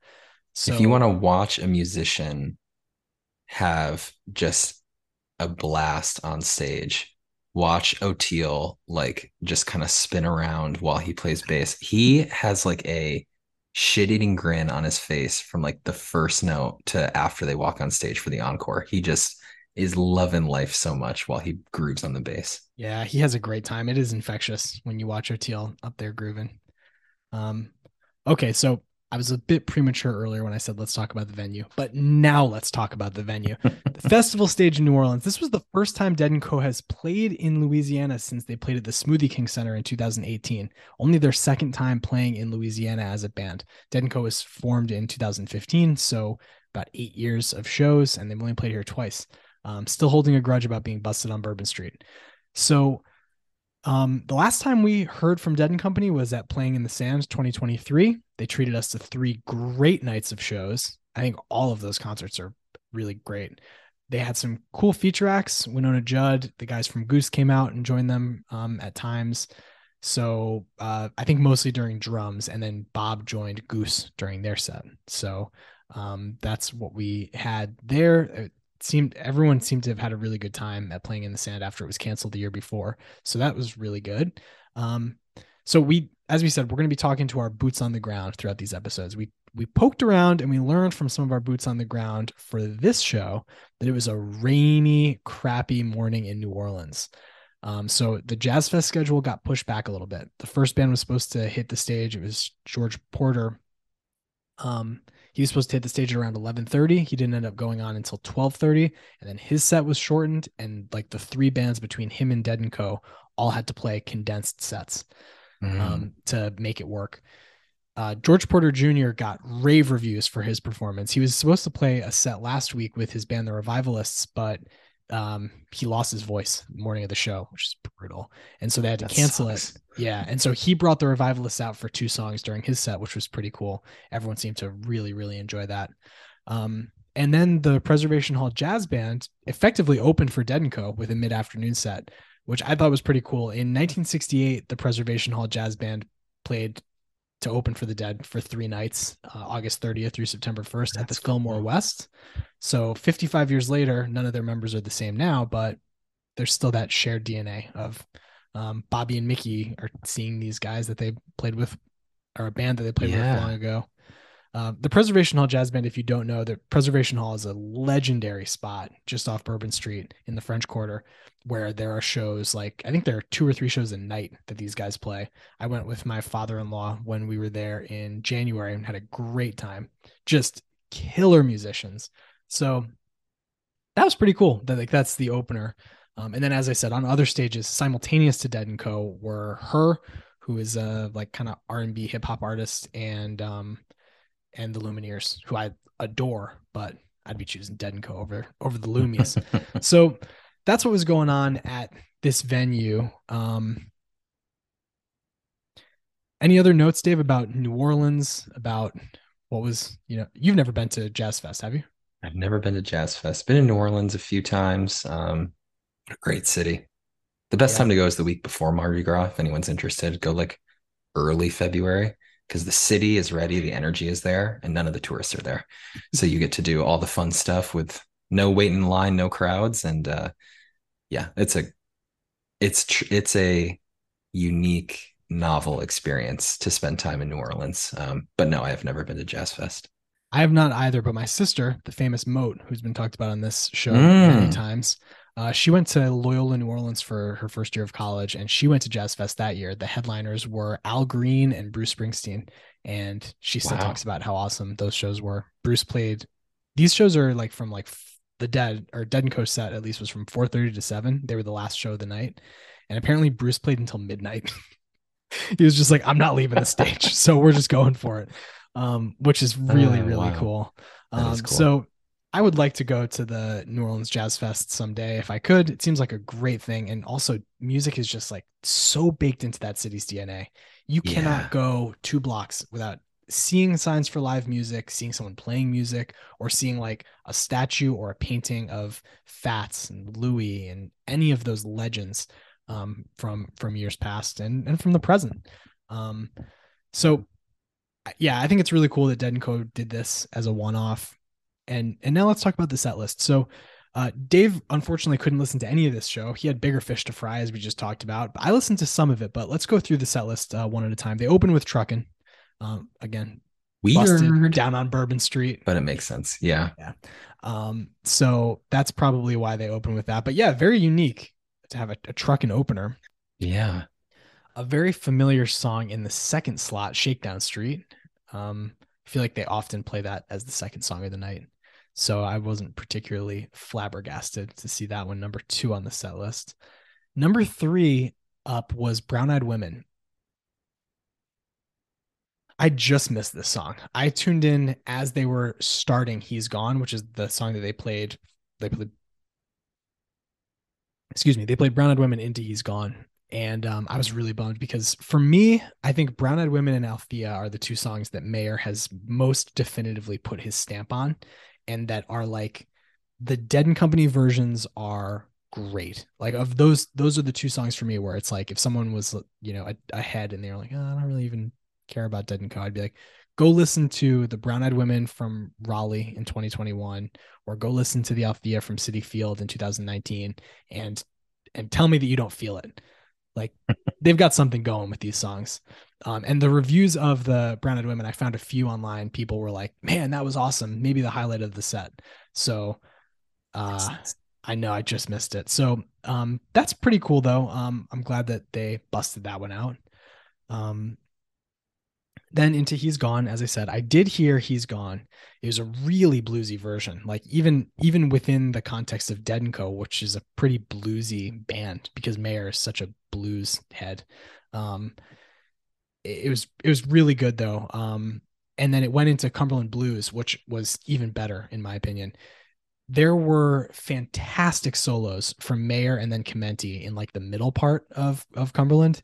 So if you want to watch a musician have just a blast on stage, watch Oteil like just kind of spin around while he plays bass. He has like a shit-eating grin on his face from like the first note to after they walk on stage for the encore. He just is loving life so much while he grooves on the bass. Yeah, he has a great time. It is infectious when you watch Oteil up there grooving. Um, okay, so I was a bit premature earlier when I said let's talk about the venue, but now let's talk about the venue. the festival stage in New Orleans. This was the first time Dead and Co has played in Louisiana since they played at the Smoothie King Center in 2018. Only their second time playing in Louisiana as a band. Dead and Co was formed in 2015, so about eight years of shows, and they've only played here twice. Um, still holding a grudge about being busted on Bourbon Street. So um, the last time we heard from Dead and Company was at Playing in the Sands 2023. They treated us to three great nights of shows. I think all of those concerts are really great. They had some cool feature acts. Wynonna Judd, the guys from Goose came out and joined them um, at times. So uh, I think mostly during drums, and then Bob joined Goose during their set. So um, that's what we had there seemed everyone seemed to have had a really good time at playing in the sand after it was canceled the year before. So that was really good. Um, so we, as we said, we're going to be talking to our boots on the ground throughout these episodes. We we poked around and we learned from some of our boots on the ground for this show that it was a rainy, crappy morning in New Orleans. Um, so the Jazz Fest schedule got pushed back a little bit. The first band was supposed to hit the stage. It was George Porter. Um, he was supposed to hit the stage around 11:30. He didn't end up going on until 12:30, and then his set was shortened, and like the three bands between him and Dead and Co. all had to play condensed sets mm. um, to make it work. Uh, George Porter Jr. got rave reviews for his performance. He was supposed to play a set last week with his band, the Revivalists, but um, he lost his voice morning of the show, which is brutal. And so they had to that cancel sucks. it. Yeah. And so he brought the revivalists out for two songs during his set, which was pretty cool. Everyone seemed to really, really enjoy that. Um, and then the Preservation Hall Jazz Band effectively opened for Dead and Co. with a mid afternoon set, which I thought was pretty cool. In 1968, the Preservation Hall Jazz Band played to open for the Dead for three nights, uh, August 30th through September 1st at the Fillmore cool. West. So 55 years later, none of their members are the same now, but there's still that shared DNA of um, Bobby and Mickey are seeing these guys that they played with, or a band that they played Yeah. with long ago. Uh, the Preservation Hall Jazz Band, if you don't know, the Preservation Hall is a legendary spot just off Bourbon Street in the French Quarter, where there are shows like I think there are two or three shows a night that these guys play. I went with my father-in-law when we were there in January and had a great time. Just killer musicians. So that was pretty cool. That like that's the opener. Um, and then as I said, on other stages, simultaneous to Dead and Co. were H.E.R., who is a like kind of R and B hip hop artist, and um, and the Lumineers, who I adore, but I'd be choosing Dead and Co. over over the Loomies. so that's what was going on at this venue. Um, any other notes, Dave, about New Orleans? About what was you know? You've never been to Jazz Fest, have you? I've never been to Jazz Fest. Been in New Orleans a few times. Um, What a great city. The best Yeah. time to go is the week before Mardi Gras. If anyone's interested, go like early February because the city is ready, the energy is there, and none of the tourists are there. So you get to do all the fun stuff with no wait in line, no crowds, and uh, yeah, it's a it's tr- it's a unique, novel experience to spend time in New Orleans. Um, but no, I have never been to Jazz Fest. I have not either, but my sister, the famous Moat, who's been talked about on this show many Mm. times, uh, she went to Loyola New Orleans for her first year of college, and she went to Jazz Fest that year. The headliners were Al Green and Bruce Springsteen, and she still Wow. talks about how awesome those shows were. Bruce played; these shows are like from like the Dead or Dead and Co set at least was from four thirty to seven. They were the last show of the night, and apparently Bruce played until midnight. he was just like, "I'm not leaving the stage, so we're just going for it." Um, which is really Oh, really wow. cool. Um, cool. So I would like to go to the New Orleans Jazz Fest someday if I could. It seems like a great thing, and also music is just like so baked into that city's DNA. You Yeah. cannot go two blocks without seeing signs for live music, seeing someone playing music, or seeing like a statue or a painting of Fats and Louis and any of those legends um, from from years past and and from the present. Um, so yeah, I think it's really cool that Dead and Co did this as a one-off. And and now let's talk about the set list. So uh, Dave unfortunately couldn't listen to any of this show. He had bigger fish to fry, as we just talked about. But I listened to some of it. But let's go through the set list uh, one at a time. They open with Truckin'. Um, again, busted Weird, down on Bourbon Street. but it makes sense. Yeah. Um, so that's probably why they open with that. But yeah, very unique to have a, a Truckin' opener. Yeah. A very familiar song in the second slot, Shakedown Street. Um, I feel like they often play that as the second song of the night. So I wasn't particularly flabbergasted to see that one number two on the set list. Number three up was Brown Eyed Women. I just missed this song. I tuned in as they were starting He's Gone, which is the song that they played. They played, excuse me, they played Brown Eyed Women into He's Gone and um, I was really bummed because for me, I think Brown Eyed Women and Althea are the two songs that Mayer has most definitively put his stamp on, and that are like the Dead and Company versions are great. Like of those, those are the two songs for me where it's like if someone was you know ahead and they're like, oh, I don't really even care about Dead and Co, I'd be like, go listen to the Brown Eyed Women from Raleigh in 2021, or go listen to the Althea from Citi Field in 2019, and and tell me that you don't feel it like they've got something going with these songs. Um, and the reviews of the Brown Eyed Women, I found a few online. People were like, "Man, that was awesome! Maybe the highlight of the set." So, uh, I know I just missed it. So, um, that's pretty cool though. Um, I'm glad that they busted that one out. Um, then into He's Gone, as I said, I did hear He's Gone. It was a really bluesy version. Like even even within the context of Dead and Co, which is a pretty bluesy band because Mayer is such a blues head. Um it, was it was really good though. Um and then it went into Cumberland Blues, which was even better in my opinion. There were fantastic solos from Mayer and then Chimenti in like the middle part of of Cumberland.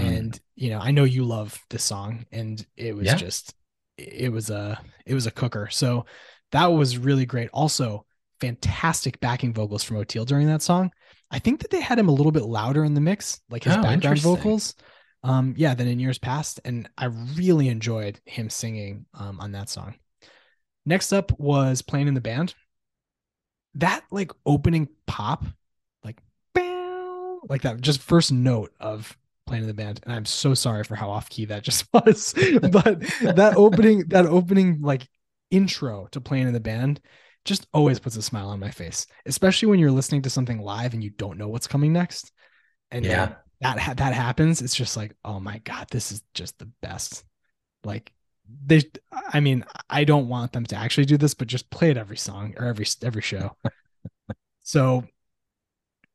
And you know i know you love this song and it was Yeah. just it was a it was a cooker so that was really great also fantastic backing vocals from Oteil during that song i think that they had him a little bit louder in the mix like his Oh, background vocals um, yeah, than in years past. And I really enjoyed him singing um, on that song. Next up was playing in the band. That like opening pop, like bow, like that just first note of playing in the band. And I'm so sorry for how off key that just was. but that opening, that opening like intro to playing in the band just always puts a smile on my face, especially when you're listening to something live and you don't know what's coming next. And Yeah. that ha- that happens. It's just like, oh my god, this is just the best. Like they, I mean, I don't want them to actually do this, but just play it every song or every every show. so,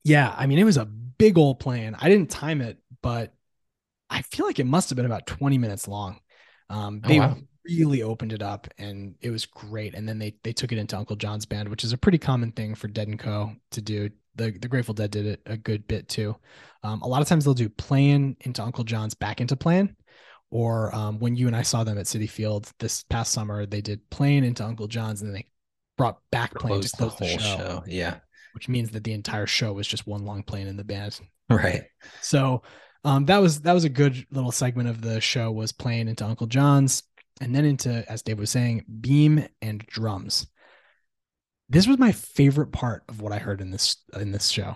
yeah, I mean, it was a big old plan. I didn't time it, but I feel like it must have been about 20 minutes long. Um, Oh, they wow. really opened it up and it was great. And then they they took it into Uncle John's band, which is a pretty common thing for Dead and Co. to do. The the Grateful Dead did it a good bit too. Um, a lot of times they'll do playing into Uncle John's back into playing. Or um, when you and I saw them at Citi Field this past summer, they did playing into Uncle John's and then they brought back playing to Close the the, whole show, show. Yeah. which means that the entire show was just one long playing in the band. Right. So um, that was that was a good little segment of the show was playing into Uncle John's and then into as Dave was saying beam and drums. This was my favorite part of what I heard in this in this show.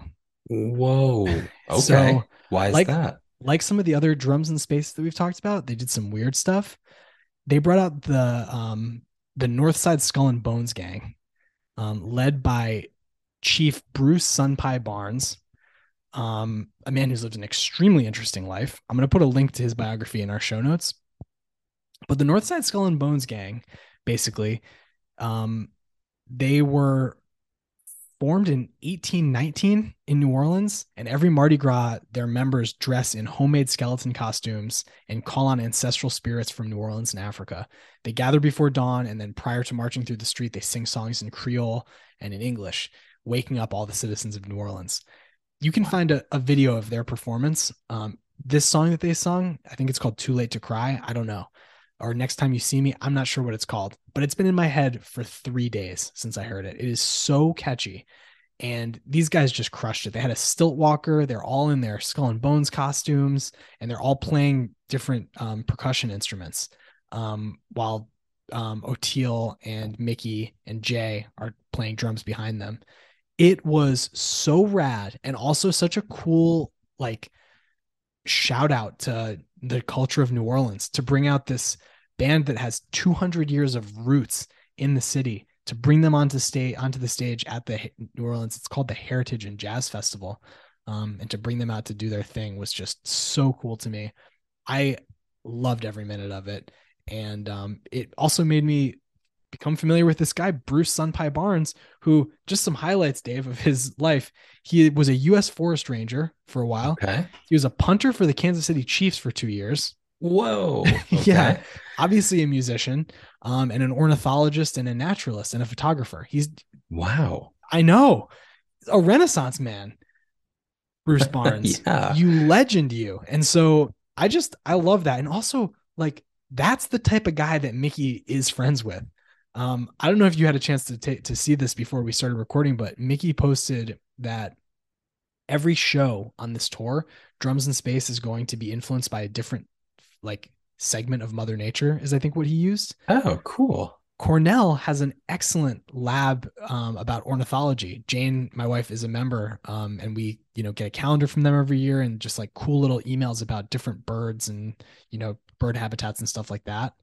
Whoa. Okay. So, Why is like- that? Like some of the other drums in space that we've talked about, they did some weird stuff. They brought out the um the North Side Skull and Bones gang, um, led by Chief Bruce Sunpie Barnes, um, a man who's lived an extremely interesting life. I'm going to put a link to his biography in our show notes. But the Northside Skull and Bones gang, basically, um, they were formed in 1819 in New Orleans, and every Mardi Gras, their members dress in homemade skeleton costumes and call on ancestral spirits from New Orleans and Africa. They gather before dawn, and then prior to marching through the street, they sing songs in Creole and in English, waking up all the citizens of New Orleans. You can find a, a video of their performance. Um, this song that they sung, I think it's called Too Late to Cry. I don't know. Or Next Time You See Me, I'm not sure what it's called, but it's been in my head for three days since I heard it. It is so catchy. And these guys just crushed it. They had a stilt walker. They're all in their skull and bones costumes, and they're all playing different um, percussion instruments. Um, while um, Oteil and Mickey and Jay are playing drums behind them. It was so rad and also such a cool like shout out to the culture of New Orleans to bring out this band that has 200 years of roots in the city to bring them onto stage onto the stage at the New Orleans. It's called the Heritage and Jazz Festival, um, and to bring them out to do their thing was just so cool to me. I loved every minute of it, and um, it also made me become familiar with this guy Bruce Sunpie Barnes, who just some highlights, Dave, of his life. He was a U.S. Forest Ranger for a while. Okay. He was a punter for the Kansas City Chiefs for two years. Whoa. Yeah. Obviously, a musician, um, and an ornithologist and a naturalist and a photographer. He's, Wow. I know, a Renaissance man. Bruce Barnes, Yeah. you legend, you. And so I just, I love that, and also like that's the type of guy that Mickey is friends with. Um, I don't know if you had a chance to ta- to see this before we started recording, but Mickey posted that every show on this tour, Drums in Space is going to be influenced by a different like segment of Mother Nature, is I think what he used. Oh, cool. Cornell has an excellent lab um, about ornithology. Jane, my wife, is a member, um, and we, you know, get a calendar from them every year, and just like cool little emails about different birds and you know bird habitats and stuff like that.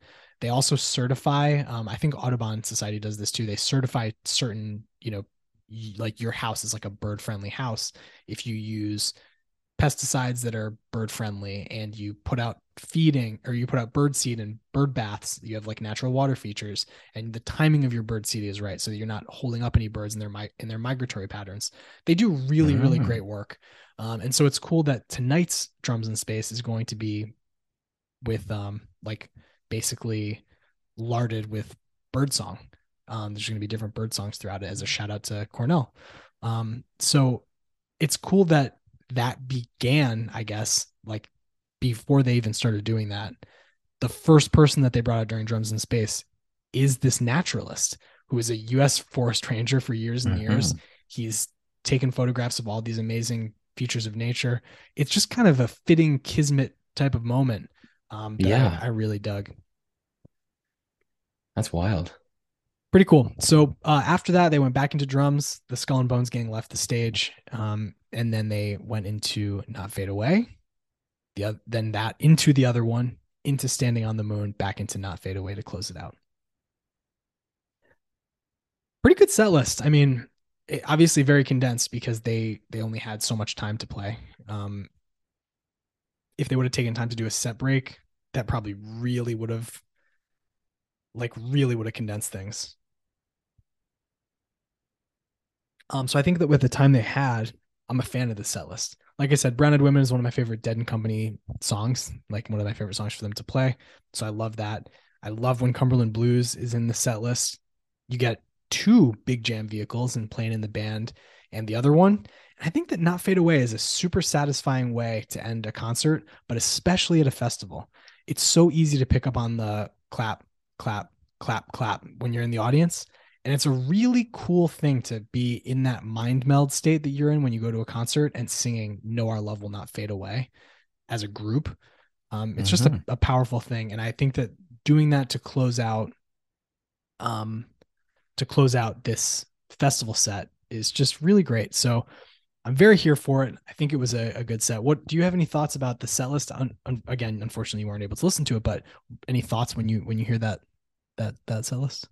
They also certify. Um, I think Audubon Society does this too. They certify certain, you know, like your house is like a bird friendly house if you use pesticides that are bird friendly and you put out feeding or you put out bird seed and bird baths you have like natural water features and the timing of your bird seed is right so that you're not holding up any birds in their mi- in their migratory patterns they do really really Mm. great work um, and so it's cool that tonight's drums in space is going to be with um like basically larded with bird song um there's going to be different bird songs throughout it as a shout out to cornell um so it's cool that that began i guess like before they even started doing that the first person that they brought out during drums in space is this naturalist who is a us forest ranger for years and years he's taken photographs of all these amazing features of nature it's just kind of a fitting kismet type of moment. Um, that Yeah. I, I really dug. That's wild. Pretty cool. So uh, after that, they went back into drums. The Skull and Bones gang left the stage, um, and then they went into Not Fade Away. The oth- then that into the other one, into Standing on the Moon, back into Not Fade Away to close it out. Pretty good set list. I mean, it, obviously very condensed because they they only had so much time to play. Um, if they would have taken time to do a set break, that probably really would have like really would have condensed things. Um, so I think that with the time they had, I'm a fan of the set list. Like I said, Brown Eyed Women is one of my favorite Dead and Company songs, like one of my favorite songs for them to play. So I love that. I love when Cumberland Blues is in the set list. You get two big jam vehicles and playing in the band and the other one. I think that Not Fade Away is a super satisfying way to end a concert, but especially at a festival. It's so easy to pick up on the clap, clap, clap, clap when you're in the audience. And it's a really cool thing to be in that mind meld state that you're in when you go to a concert and singing Know Our Love Will Not Fade Away as a group. Um, it's just a, Mhm. a powerful thing. And I think that doing that to close out um to close out this festival set is just really great. So I'm very here for it. I think it was a, a good set. What do you have any thoughts about the set list? Un, un- again, unfortunately, you weren't able to listen to it, but any thoughts when you when you hear that that that set list?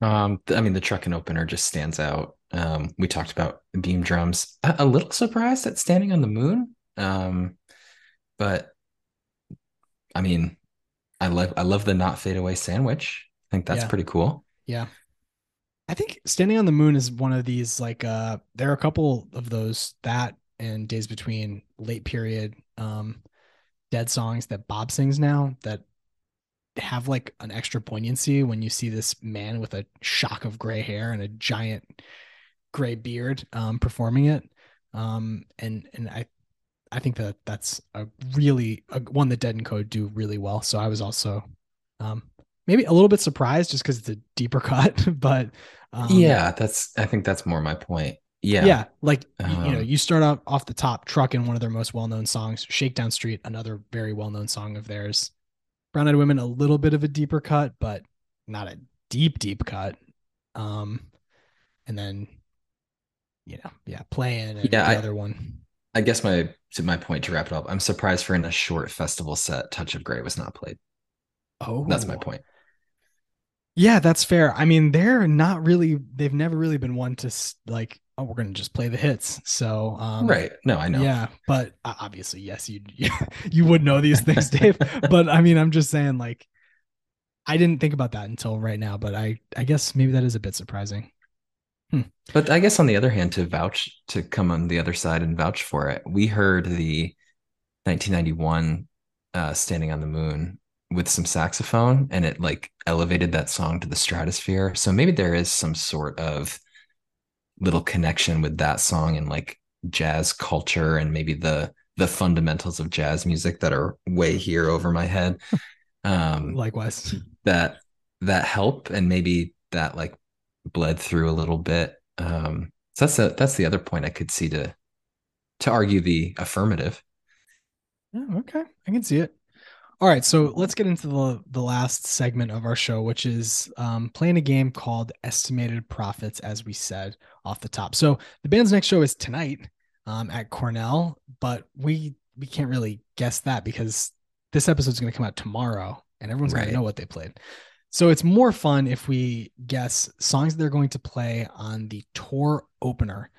Um, I mean, the Truckin' opener just stands out. Um, we talked about beam drums. A, a little surprised at standing on the moon. Um, but I mean, I love I love the not fade away sandwich. I think that's Yeah. pretty cool. Yeah. I think Standing on the Moon is one of these like uh there are a couple of those that and Days Between late period um dead songs that Bob sings now that have like an extra poignancy when you see this man with a shock of gray hair and a giant gray beard um performing it. Um and and I I think that that's a really a, one that Dead and Co do really well. So I was also um maybe a little bit surprised just because it's a deeper cut, but um, yeah, that's I think that's more my point. Yeah. yeah, like y- you know, Um, you start out off the top, Truckin' one of their most well-known songs, Shakedown Street, another very well-known song of theirs. Brown Eyed Women, a little bit of a deeper cut, but not a deep, deep cut. Um, and then, you know, yeah, playing and Yeah, the I- other one. I guess my to my point to wrap it up, I'm surprised for in a short festival set, Touch of Grey was not played. Oh, That's my point. Yeah, that's fair. I mean, they're not really. They've never really been one to like. Oh, we're gonna just play the hits. So, um, right. No, I know. Yeah, but obviously, yes, you you would know these things, Dave. but I mean, I'm just saying, like, I didn't think about that until right now. But I I guess maybe that is a bit surprising. But I guess on the other hand, to vouch to come on the other side and vouch for it, we heard the 1991 uh, "Standing on the Moon" with some saxophone, and it like elevated that song to the stratosphere. So maybe there is some sort of little connection with that song and like jazz culture, and maybe the the fundamentals of jazz music that are way here over my head. Um, Likewise, that that help and maybe that like bled through a little bit um so that's a, that's the other point i could see to to argue the affirmative yeah, okay, I can see it. All right, so let's get into the the last segment of our show, which is um, playing a game called Estimated Prophets, as we said off the top. So the band's next show is tonight um, at Cornell, but we we can't really guess that because this episode's going to come out tomorrow, and everyone's going to know what they played. So it's more fun if we guess songs they're going to play on the tour opener.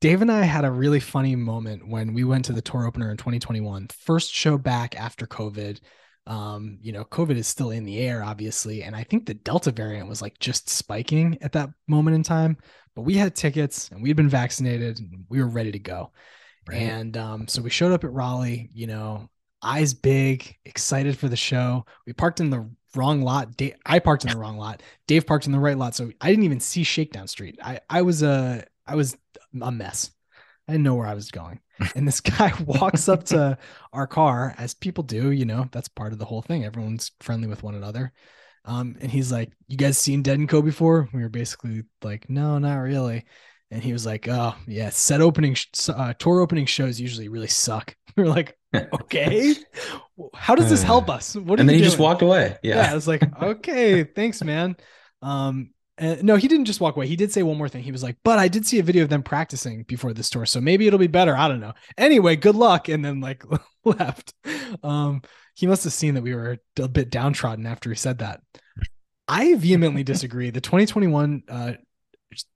Dave and I had a really funny moment when we went to the tour opener in 2021, first show back after COVID. Um, you know, COVID is still in the air, obviously, and I think the Delta variant was like just spiking at that moment in time. But we had tickets and we'd been vaccinated and we were ready to go. Right. And um, so we showed up at Raleigh, you know, eyes big, excited for the show. We parked in the wrong lot. Dave, I parked in the wrong lot. Dave parked in the right lot. So I didn't even see Shakedown Street. I, I was a, I was a mess. I didn't know where I was going. And this guy walks up to our car, as people do, you know, that's part of the whole thing. Everyone's friendly with one another. Um, and he's like, You guys seen Dead and Co before? We were basically like, No, not really. And he was like, Oh, yeah, set opening, uh, tour opening shows usually really suck. We are like, Okay, how does this help us? What and then he doing? just walked away. Yeah. yeah, I was like, okay, thanks, man. Um, no, he didn't just walk away. He did say one more thing. He was like, but I did see a video of them practicing before this tour, so maybe it'll be better. I don't know. Anyway, good luck, and then like left. Um, he must have seen that we were a bit downtrodden after he said that. I vehemently disagree. The 2021 uh,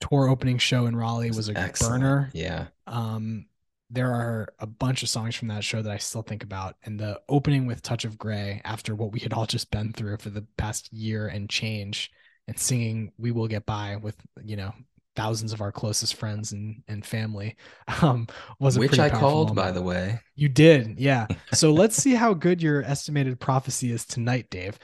tour opening show in Raleigh was a Excellent. burner. Yeah. Um, there are a bunch of songs from that show that I still think about. And the opening with Touch of Grey after what we had all just been through for the past year and change and singing We Will Get By with, you know, thousands of our closest friends and, and family um, was which I called moment. by the way. You did. Yeah. So let's see how good your estimated prophecy is tonight, Dave.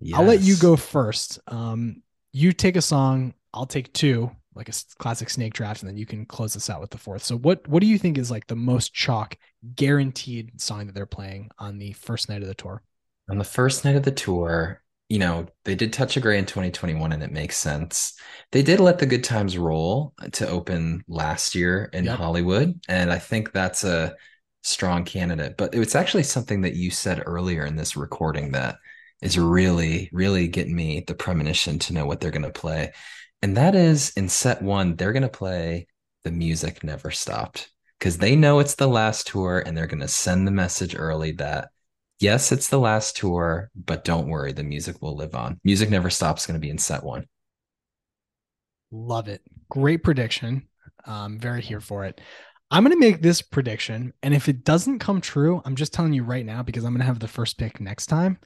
Yes. I'll let you go first. Um, you take a song, I'll take two like a classic snake draft, and then you can close this out with the fourth. So what what do you think is like the most chalk guaranteed song that they're playing on the first night of the tour? On the first night of the tour, you know, they did Touch of Grey in 2021 and it makes sense. They did let the good times roll to open last year in yep. Hollywood. And I think that's a strong candidate. But it's actually something that you said earlier in this recording that is really, really getting me the premonition to know what they're going to play. And that is in set one, they're going to play The Music Never Stopped because they know it's the last tour and they're going to send the message early that, yes, it's the last tour, but don't worry, the music will live on. Music Never Stops going to be in set one. Love it. Great prediction. I'm very here for it. I'm going to make this prediction. And if it doesn't come true, I'm just telling you right now because I'm going to have the first pick next time.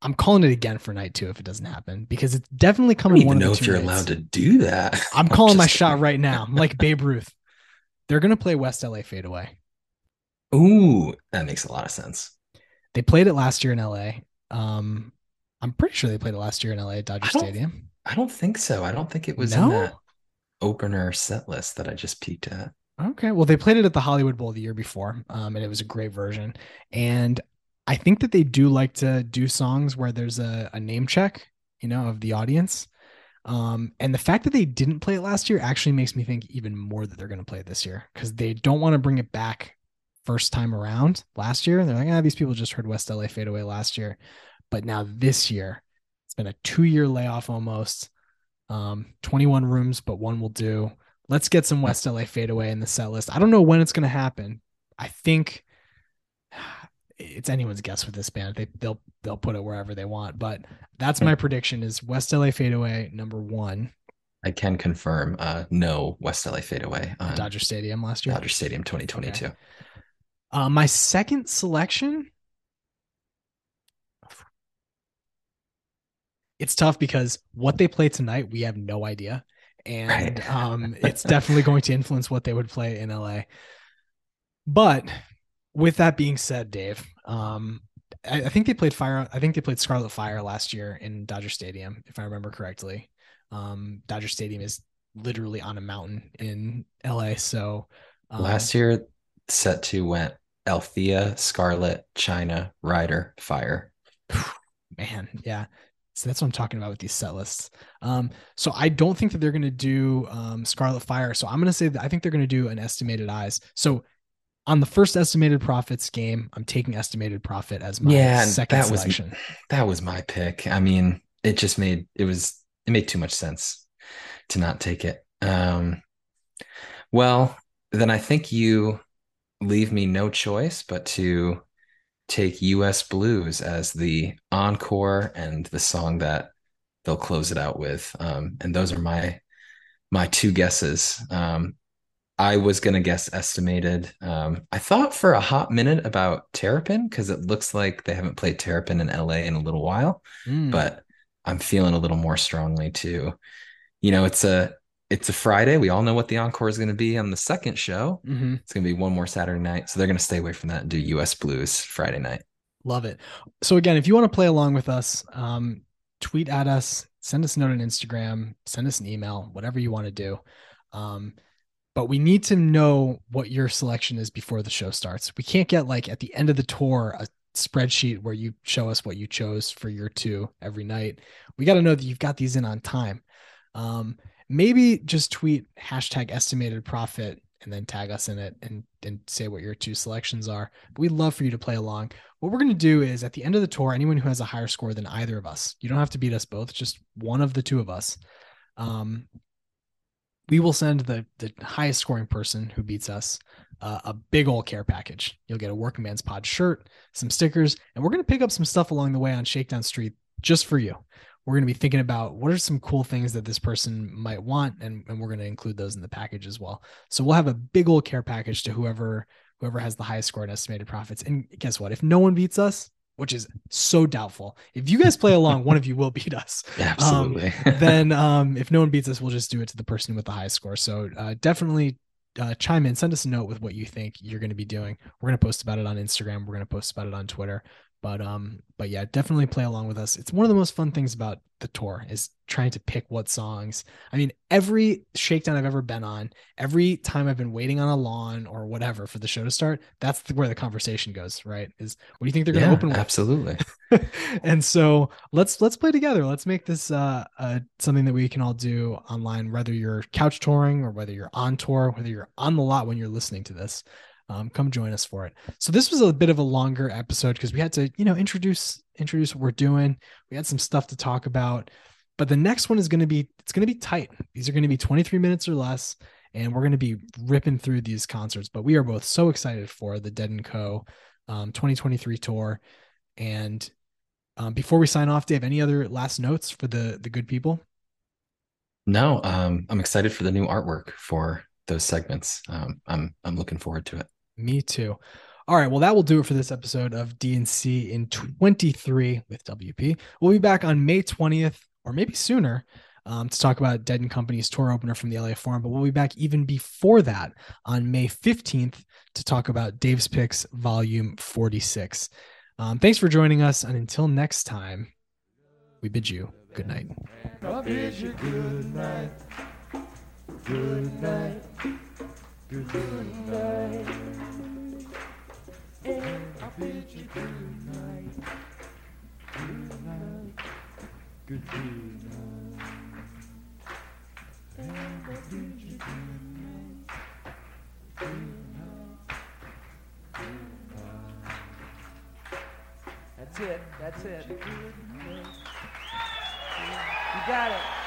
I'm calling it again for night two if it doesn't happen because it's definitely coming. I don't even know if you're nights. allowed to do that. I'm, I'm calling my kidding. shot right now. I'm like Babe Ruth. They're gonna play West LA Fade Away. Ooh, that makes a lot of sense. They played it last year in LA. Um, I'm pretty sure they played it last year in LA at Dodger I Stadium. I don't think so. I don't think it was no? in that opener set list that I just peeked at. Okay. Well, they played it at the Hollywood Bowl the year before, um, and it was a great version. And I think that they do like to do songs where there's a, a name check, you know, of the audience. Um, and the fact that they didn't play it last year actually makes me think even more that they're going to play it this year because they don't want to bring it back first time around last year. And they're like, ah, these people just heard West LA fade away last year. But now this year, it's been a two year layoff almost. Um, 21 rooms, but one will do. Let's get some West LA fade away in the set list. I don't know when it's going to happen. I think it's anyone's guess with this band. They they'll they'll put it wherever they want, but that's my prediction is West LA Fadeaway number one. I can confirm uh no West LA Fadeaway on Dodger Stadium last year. Dodger Stadium 2022. Okay. Uh, my second selection it's tough because what they play tonight we have no idea and right. um it's definitely going to influence what they would play in LA. But with that being said, Dave, um, I, I, think they played Fire. I think they played Scarlet Fire last year in Dodger Stadium, if I remember correctly. Um, Dodger Stadium is literally on a mountain in LA. So um, last year, set two went Althea, Scarlet, China, Rider, Fire. Man, yeah. So that's what I'm talking about with these set lists. Um, so I don't think that they're going to do um, Scarlet Fire. So I'm going to say that I think they're going to do an estimated eyes. So on the first estimated prophets game, I'm taking estimated prophet as my yeah, second that selection. Was, that was my pick. I mean, it just made it was it made too much sense to not take it. Um, well, then I think you leave me no choice but to take US Blues as the encore and the song that they'll close it out with. Um, and those are my my two guesses. Um, I was gonna guess estimated. Um, I thought for a hot minute about Terrapin because it looks like they haven't played Terrapin in LA in a little while, mm. but I'm feeling a little more strongly too. You know, it's a it's a Friday. We all know what the encore is going to be on the second show. Mm-hmm. It's going to be one more Saturday night, so they're going to stay away from that and do U.S. Blues Friday night. Love it. So again, if you want to play along with us, um, tweet at us, send us a note on Instagram, send us an email, whatever you want to do. Um, but we need to know what your selection is before the show starts. We can't get like at the end of the tour a spreadsheet where you show us what you chose for your two every night. We got to know that you've got these in on time. Um, maybe just tweet hashtag estimated prophet and then tag us in it and and say what your two selections are. But we'd love for you to play along. What we're going to do is at the end of the tour, anyone who has a higher score than either of us, you don't have to beat us both, just one of the two of us. Um, we will send the the highest scoring person who beats us uh, a big old care package. You'll get a Workingman's Pod shirt, some stickers, and we're going to pick up some stuff along the way on Shakedown Street just for you. We're going to be thinking about what are some cool things that this person might want, and, and we're going to include those in the package as well. So we'll have a big old care package to whoever whoever has the highest score and estimated prophets. And guess what? If no one beats us, which is so doubtful. If you guys play along, one of you will beat us. Absolutely. Um, then, um, if no one beats us, we'll just do it to the person with the highest score. So uh, definitely uh, chime in, send us a note with what you think you're going to be doing. We're going to post about it on Instagram. We're going to post about it on Twitter. But um, but yeah, definitely play along with us. It's one of the most fun things about the tour is trying to pick what songs. I mean, every shakedown I've ever been on, every time I've been waiting on a lawn or whatever for the show to start, that's where the conversation goes, right? Is what do you think they're going to open with? absolutely. and so let's let's play together. Let's make this uh, uh something that we can all do online, whether you're couch touring or whether you're on tour, whether you're on the lot when you're listening to this. Um, come join us for it. So this was a bit of a longer episode because we had to, you know, introduce introduce what we're doing. We had some stuff to talk about, but the next one is going to be it's going to be tight. These are going to be 23 minutes or less, and we're going to be ripping through these concerts. But we are both so excited for the Dead and Co. Um, 2023 tour, and um, before we sign off, Dave, any other last notes for the the good people? No, um, I'm excited for the new artwork for those segments. Um, I'm I'm looking forward to it. Me too. All right, well, that will do it for this episode of DNC in 23 with WP. We'll be back on May 20th, or maybe sooner, um, to talk about Dead and Company's tour opener from the LA Forum. But we'll be back even before that on May 15th to talk about Dave's Picks Volume 46. Um, thanks for joining us, and until next time, we bid you good night. I bid you good night. Good night. That's it. That's it. You got it.